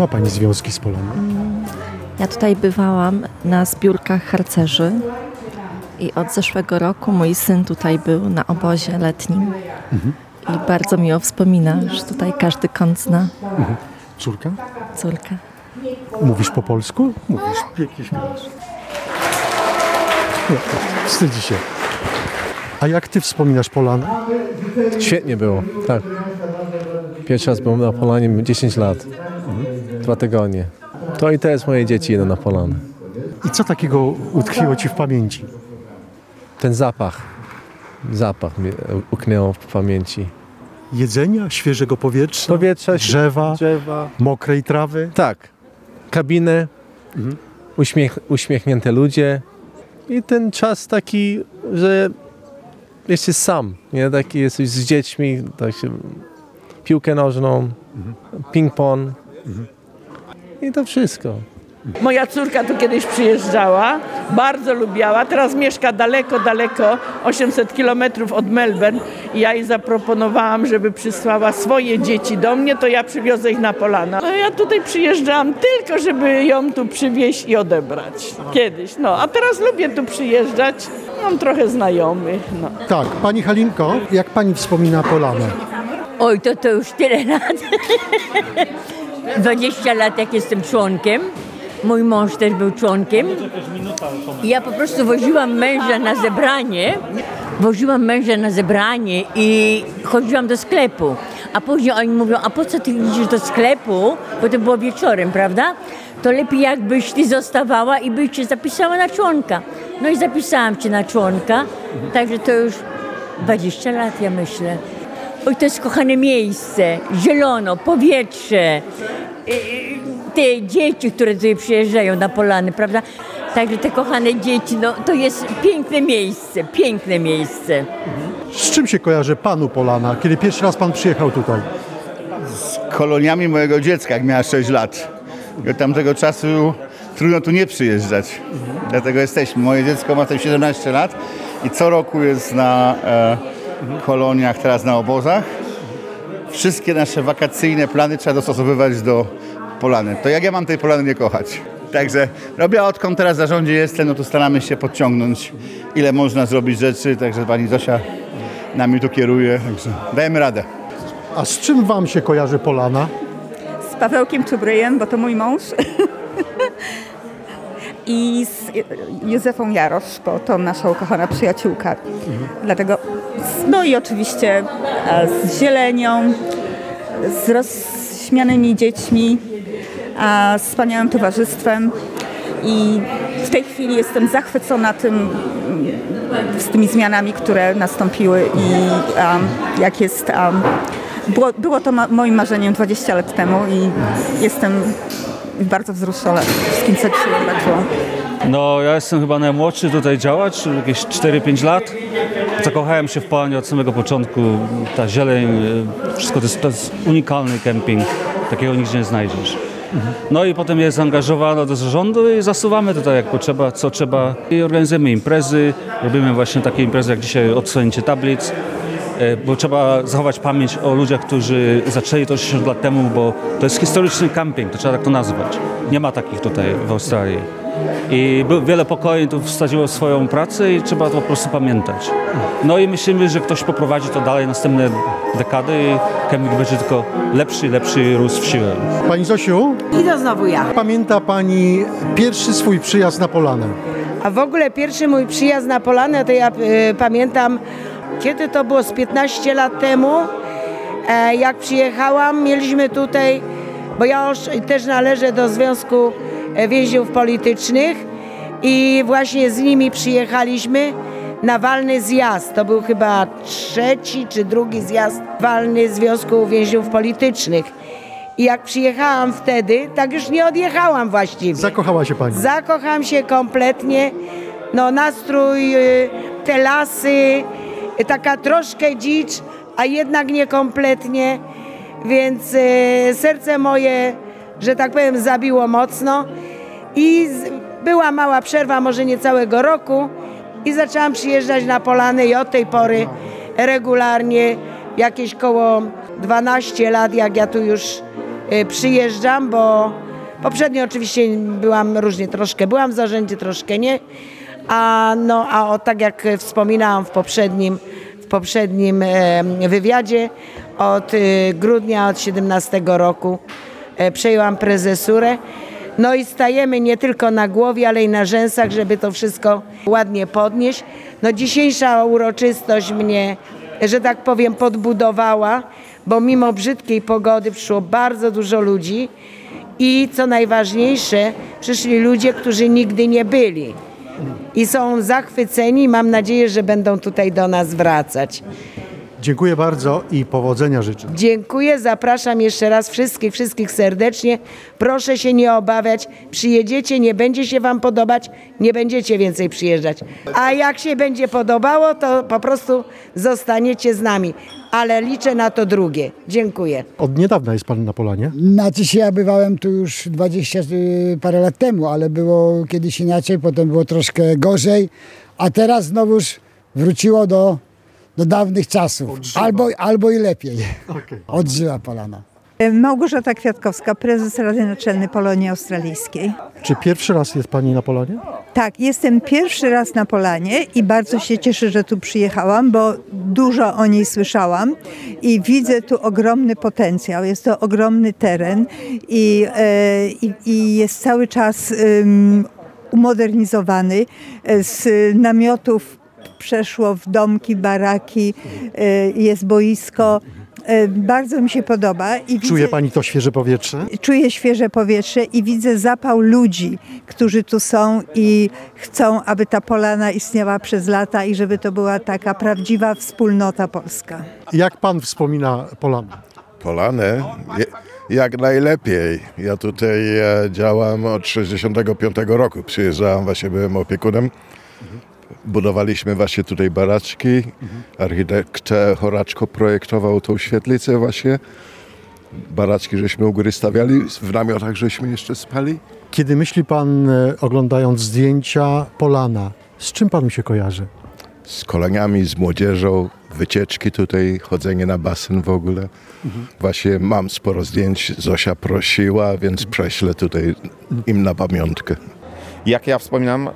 Ma Pani związki z Polaną? Ja tutaj bywałam na zbiórkach harcerzy i od zeszłego roku mój syn tutaj był na obozie letnim. I bardzo miło wspomina, że tutaj każdy kąt zna Córka? córkę. Mówisz po polsku? Mówisz. Jakiś Wstydzi się. A jak Ty wspominasz Polanę? Świetnie było, tak. Pierwszy raz byłem na Polanie 10 lat. Dwa tygodnie. To i teraz moje dzieci idą na Polanę. I co takiego utkwiło Ci w pamięci? Ten zapach, zapach mi uknęło w pamięci. Jedzenia, świeżego powietrza, Powietrza, drzewa, drzewa. mokrej trawy? Tak, kabinę, uśmiech, uśmiechnięte ludzie i ten czas taki, że jesteś sam, nie? Taki jesteś z dziećmi, tak się, piłkę nożną, ping-pong i to wszystko. Moja córka tu kiedyś przyjeżdżała, bardzo lubiała. Teraz mieszka daleko, daleko, 800 kilometrów od Melbourne i ja jej zaproponowałam, żeby przysłała swoje dzieci do mnie, to ja przywiozę ich na polana. No ja tutaj przyjeżdżałam tylko, żeby ją tu przywieźć i odebrać. Kiedyś, no. A teraz lubię tu przyjeżdżać. Mam trochę znajomych, no. Tak, Pani Halinko, jak Pani wspomina Polanę? Oj, to to już tyle lat. 20 lat jak jestem członkiem. Mój mąż też był członkiem. Ja po prostu woziłam męża na zebranie. Woziłam męża na zebranie i chodziłam do sklepu. A później oni mówią, a po co ty idziesz do sklepu? Bo to było wieczorem, prawda? To lepiej jakbyś ty zostawała i byś cię zapisała na członka. No i zapisałam cię na członka. Także to już 20 lat, ja myślę. Oj, to jest kochane miejsce, zielono, powietrze, te dzieci, które tutaj przyjeżdżają na polany, prawda? Także te kochane dzieci, no to jest piękne miejsce, piękne miejsce. Z czym się kojarzy Panu Polana, kiedy pierwszy raz Pan przyjechał tutaj? koloniami mojego dziecka, jak miała 6 lat. Od tamtego czasu trudno tu nie przyjeżdżać. Dlatego jesteśmy. Moje dziecko ma też 17 lat i co roku jest na e, koloniach, teraz na obozach. Wszystkie nasze wakacyjne plany trzeba dostosowywać do polany. To jak ja mam tej polany nie kochać? Także robię odkąd teraz w zarządzie jestem, no to staramy się podciągnąć ile można zrobić rzeczy, także pani Zosia nami tu kieruje, także dajemy radę. A z czym Wam się kojarzy Polana? z Pawełkiem Czubryjem, bo to mój mąż. I z Józefą Jarosz, bo to nasza ukochana przyjaciółka. Dlatego, no i oczywiście e, z zielenią, z rozśmianymi dziećmi, z wspaniałym towarzystwem. I w tej chwili jestem zachwycona tym, z tymi zmianami, które nastąpiły i um, jak jest... Um, było, było to ma, moim marzeniem 20 lat temu i jestem bardzo wzruszona wszystkim, co dzisiaj zobaczyłam. No, ja jestem chyba najmłodszy tutaj działacz, jakieś 4-5 lat. Zakochałem się w Polanie od samego początku. Ta zieleń, y, wszystko to jest, to jest unikalny kemping. Takiego nigdzie nie znajdziesz. No i potem jest zaangażowano do zarządu i zasuwamy tutaj jak potrzeba, co trzeba. I organizujemy imprezy, robimy właśnie takie imprezy jak dzisiaj odsłonięcie tablic, e, bo trzeba zachować pamięć o ludziach, którzy zaczęli to 60 lat temu, bo to jest historyczny camping, to trzeba tak to nazwać. Nie ma takich tutaj w Australii. I wiele pokoleń tu wsadziło swoją pracę i trzeba to po prostu pamiętać. No i myślimy, że ktoś poprowadzi to dalej następne dekady i camping będzie tylko lepszy i lepszy rósł w siłę. Pani Zosiu, I to znowu ja. pamięta Pani pierwszy swój przyjazd na Polanę? A w ogóle pierwszy mój przyjazd na Polanę to ja y, pamiętam, kiedy to było z 15 lat temu, e, jak przyjechałam, mieliśmy tutaj, bo ja już też należę do Związku e, Więźniów Politycznych i właśnie z nimi przyjechaliśmy na walny zjazd. To był chyba trzeci czy drugi zjazd walny Związku Więźniów Politycznych. I jak przyjechałam wtedy, tak już nie odjechałam właściwie. Zakochała się pani. Zakocham się kompletnie. No nastrój, y, te lasy, taka troszkę dzicz, a jednak nie kompletnie. Więc y, serce moje, że tak powiem, zabiło mocno. I była mała przerwa, może nie całego roku. I zaczęłam przyjeżdżać na Polany i od tej pory regularnie, jakieś koło 12 lat, jak ja tu już y, przyjeżdżam, bo poprzednio oczywiście byłam różnie, troszkę byłam w zarządzie, troszkę nie. A, no, a o, tak jak wspominałam w poprzednim, w poprzednim wywiadzie, od y, grudnia od 17 roku e, przejęłam prezesurę. No i stajemy nie tylko na głowie, ale i na rzęsach, żeby to wszystko ładnie podnieść. No dzisiejsza uroczystość mnie, że tak powiem, podbudowała, bo mimo brzydkiej pogody przyszło bardzo dużo ludzi i co najważniejsze, przyszli ludzie, którzy nigdy nie byli i są zachwyceni. Mam nadzieję, że będą tutaj do nas wracać. Dziękuję bardzo i powodzenia życzę. Dziękuję, zapraszam jeszcze raz wszystkich, wszystkich serdecznie. Proszę się nie obawiać, przyjedziecie, nie będzie się Wam podobać, nie będziecie więcej przyjeżdżać. A jak się będzie podobało, to po prostu zostaniecie z nami. Ale liczę na to drugie. Dziękuję. Od niedawna jest pan na Polanie. Znaczy się ja bywałem tu już 20 y, parę lat temu, ale było kiedyś inaczej, potem było troszkę gorzej, a teraz znowuż wróciło do, do dawnych czasów. Albo, albo i lepiej. Odżyła Polana. Małgorzata Kwiatkowska, prezes Rady Naczelnej Polonii Australijskiej. Czy pierwszy raz jest pani na Polanie? Tak, jestem pierwszy raz na Polanie i bardzo się cieszę, że tu przyjechałam, bo dużo o niej słyszałam i widzę tu ogromny potencjał. Jest to ogromny teren i, e, i, i jest cały czas umodernizowany. E, Z namiotów przeszło w domki, baraki, e, jest boisko. E, Bardzo mi się podoba. I Czuje widzę- pani to świeże powietrze? czuję świeże powietrze i widzę zapał ludzi, którzy tu są i chcą, aby ta polana istniała przez lata i żeby to była taka prawdziwa wspólnota polska. Jak pan wspomina Polanę? Polanę je- jak najlepiej. Ja tutaj e, działam od 65 roku. Przyjeżdżałem, właśnie byłem opiekunem. Budowaliśmy właśnie tutaj baraczki. Architekt e, Horaczko projektował tą świetlicę właśnie. Baraczki żeśmy u góry stawiali, w namiotach żeśmy jeszcze spali. Kiedy myśli pan, e, oglądając zdjęcia Polana, z czym panu się kojarzy? Z koleniami, z młodzieżą, wycieczki tutaj, chodzenie na basen w ogóle. Właśnie mam sporo zdjęć, Zosia prosiła, więc prześlę tutaj im na pamiątkę. Jak ja wspominam, e,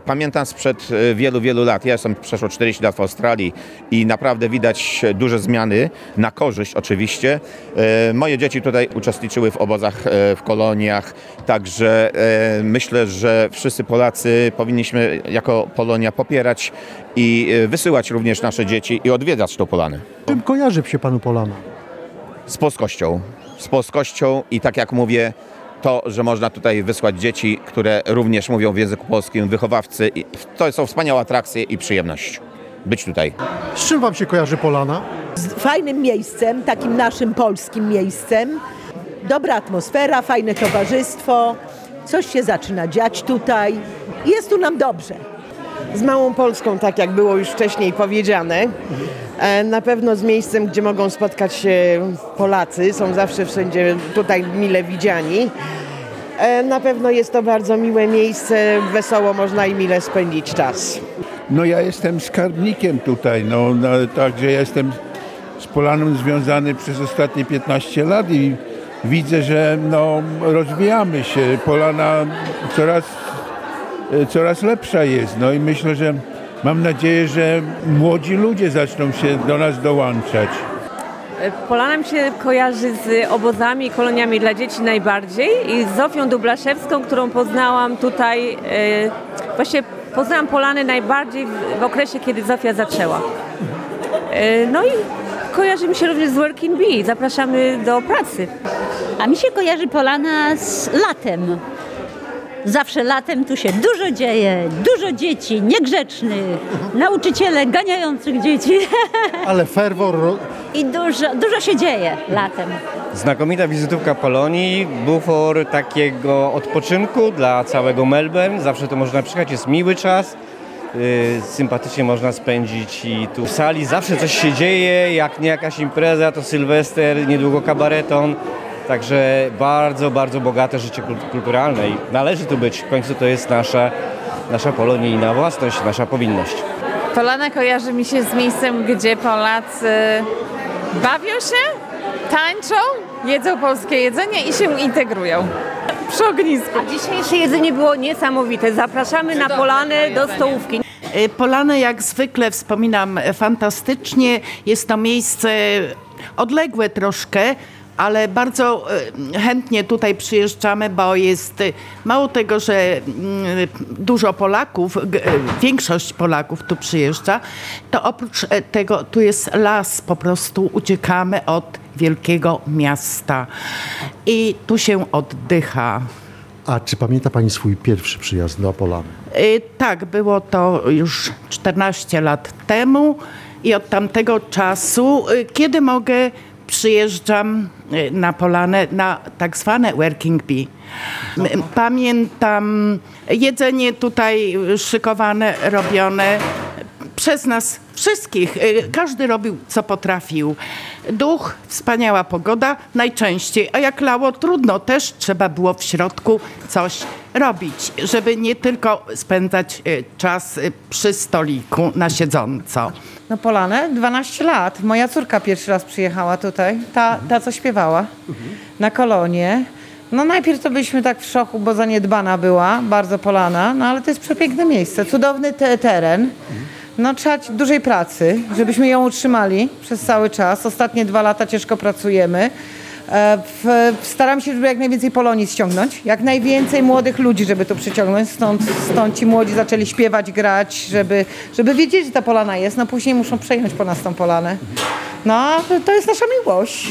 pamiętam sprzed e, wielu, wielu lat. Ja jestem przeszło 40 lat w Australii i naprawdę widać duże zmiany, na korzyść oczywiście. E, moje dzieci tutaj uczestniczyły w obozach, e, w koloniach, także e, myślę, że wszyscy Polacy powinniśmy jako Polonia popierać i e, wysyłać również nasze dzieci i odwiedzać tą Polanę. Czym kojarzy się panu Polana? Z polskością. Z polskością i tak jak mówię, to, że można tutaj wysłać dzieci, które również mówią w języku polskim, wychowawcy. I to są wspaniałe atrakcje i przyjemność być tutaj. Z czym wam się kojarzy Polana? fajnym miejscem, takim naszym polskim miejscem. Dobra atmosfera, fajne towarzystwo, coś się zaczyna dziać tutaj. Jest tu nam dobrze. Z małą Polską, tak jak było już wcześniej powiedziane. E, Na pewno z miejscem, gdzie mogą spotkać się Polacy, są zawsze wszędzie tutaj mile widziani. E, Na pewno jest to bardzo miłe miejsce, wesoło można i mile spędzić czas. No ja jestem skarbnikiem tutaj, no, no także ja jestem z Polaną związany przez ostatnie 15 lat i widzę, że no, rozwijamy się. Polana coraz, coraz lepsza jest, no i myślę, że mam nadzieję, że młodzi ludzie zaczną się do nas dołączać. Polana mi się kojarzy z obozami i koloniami dla dzieci najbardziej i z Zofią Dublaszewską, którą poznałam tutaj, e, właśnie poznałam Polany najbardziej w, okresie, kiedy Zofia zaczęła. E, no i kojarzy mi się również z Working Bee. Zapraszamy do pracy. A mi się kojarzy Polana z latem. Zawsze latem tu się dużo dzieje, dużo dzieci niegrzecznych, nauczyciele ganiających dzieci Ale ferwor, i dużo, dużo się dzieje latem. Znakomita wizytówka Polonii, bufor takiego odpoczynku dla całego Melbourne. Zawsze tu można przyjechać, jest miły czas. yy, Sympatycznie można spędzić i tu w sali zawsze coś się dzieje, jak nie jakaś impreza, to Sylwester, niedługo kabareton. Także bardzo, bardzo bogate życie kult- kulturalne i należy tu być. W końcu to jest nasza, nasza polonijna własność, nasza powinność. Polana kojarzy mi się z miejscem, gdzie Polacy bawią się, tańczą, jedzą polskie jedzenie i się integrują. Przy ognisku. A dzisiejsze jedzenie było niesamowite. Zapraszamy na Polanę do stołówki. Y, Polanę jak zwykle wspominam fantastycznie. Jest to miejsce odległe troszkę, ale bardzo e, chętnie tutaj przyjeżdżamy, bo jest e, mało tego, że mm, dużo Polaków, e, większość Polaków tu przyjeżdża, to oprócz tego tu jest las, po prostu uciekamy od wielkiego miasta i tu się oddycha. a czy pamięta Pani swój pierwszy przyjazd do Apolany? Y, Tak, było to już 14 lat temu i od tamtego czasu, kiedy mogę, przyjeżdżam y, na Polanę na tak zwane working bee. Pamiętam jedzenie tutaj szykowane, robione przez nas wszystkich. Y, Każdy robił, co potrafił. Duch, wspaniała pogoda, najczęściej. A jak lało, trudno. Też trzeba było w środku coś robić, żeby nie tylko spędzać y, czas y, przy stoliku na siedząco. Na Polanę 12 lat. Moja córka pierwszy raz przyjechała tutaj, ta, ta co śpiewała, na kolonie. No najpierw to byliśmy tak w szoku, bo zaniedbana była, bardzo Polana, no ale to jest przepiękne miejsce, cudowny te teren. No trzeba dużej pracy, żebyśmy ją utrzymali przez cały czas. Ostatnie dwa lata ciężko pracujemy. E, staram się, żeby jak najwięcej Polonii ściągnąć, jak najwięcej młodych ludzi, żeby tu przyciągnąć. Stąd, stąd ci młodzi zaczęli śpiewać, grać, żeby, żeby wiedzieć, że ta Polana jest. No później muszą przejąć po nas tą Polanę. No, to, jest nasza miłość.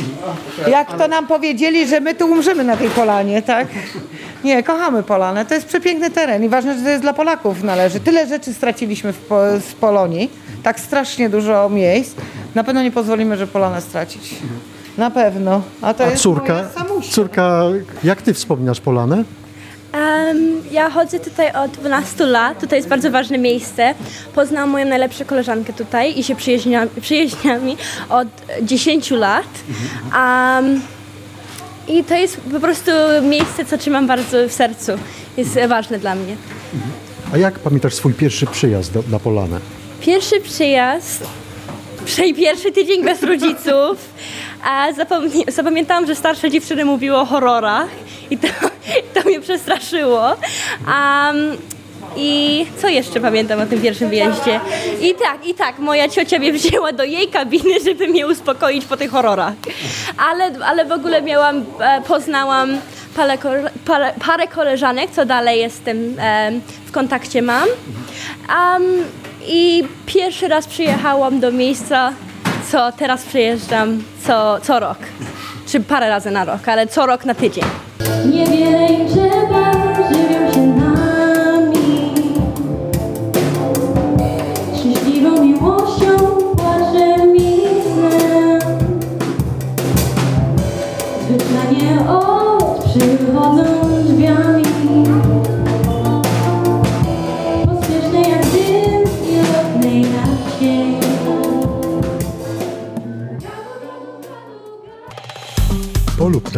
Jak to nam powiedzieli, że my tu umrzemy na tej Polanie, tak? Nie, kochamy Polanę. To jest przepiękny teren i ważne, że to jest dla Polaków należy. Tyle rzeczy straciliśmy w, po, z Polonii, tak strasznie dużo miejsc. Na pewno nie pozwolimy, że Polanę stracić. Na pewno. A to A jest córka, córka, jak Ty wspominasz Polanę? Em, ja chodzę tutaj od 12 lat. Tutaj jest bardzo ważne miejsce. Poznałam moją najlepszą koleżankę tutaj i się przyjaźniami, przyjaźniami od 10 lat. Em, I to jest po prostu miejsce, co trzymam bardzo w sercu. Jest ważne dla mnie. A jak pamiętasz swój pierwszy przyjazd do, na Polanę? Pierwszy przyjazd, przej pierwszy tydzień bez rodziców. A zapamiętałam, że starsze dziewczyny mówiły o horrorach i to, to mnie przestraszyło. Um, I co jeszcze pamiętam o tym pierwszym wyjeździe? I tak, i tak, moja ciocia mnie wzięła do jej kabiny, żeby mnie uspokoić po tych horrorach. Ale, ale w ogóle miałam, e, poznałam parę, parę koleżanek, co dalej jestem e, w kontakcie mam. Um, I pierwszy raz przyjechałam do miejsca, co teraz przyjeżdżam co, co rok. Czy parę razy na rok, ale co rok na tydzień. Niewiele im trzeba,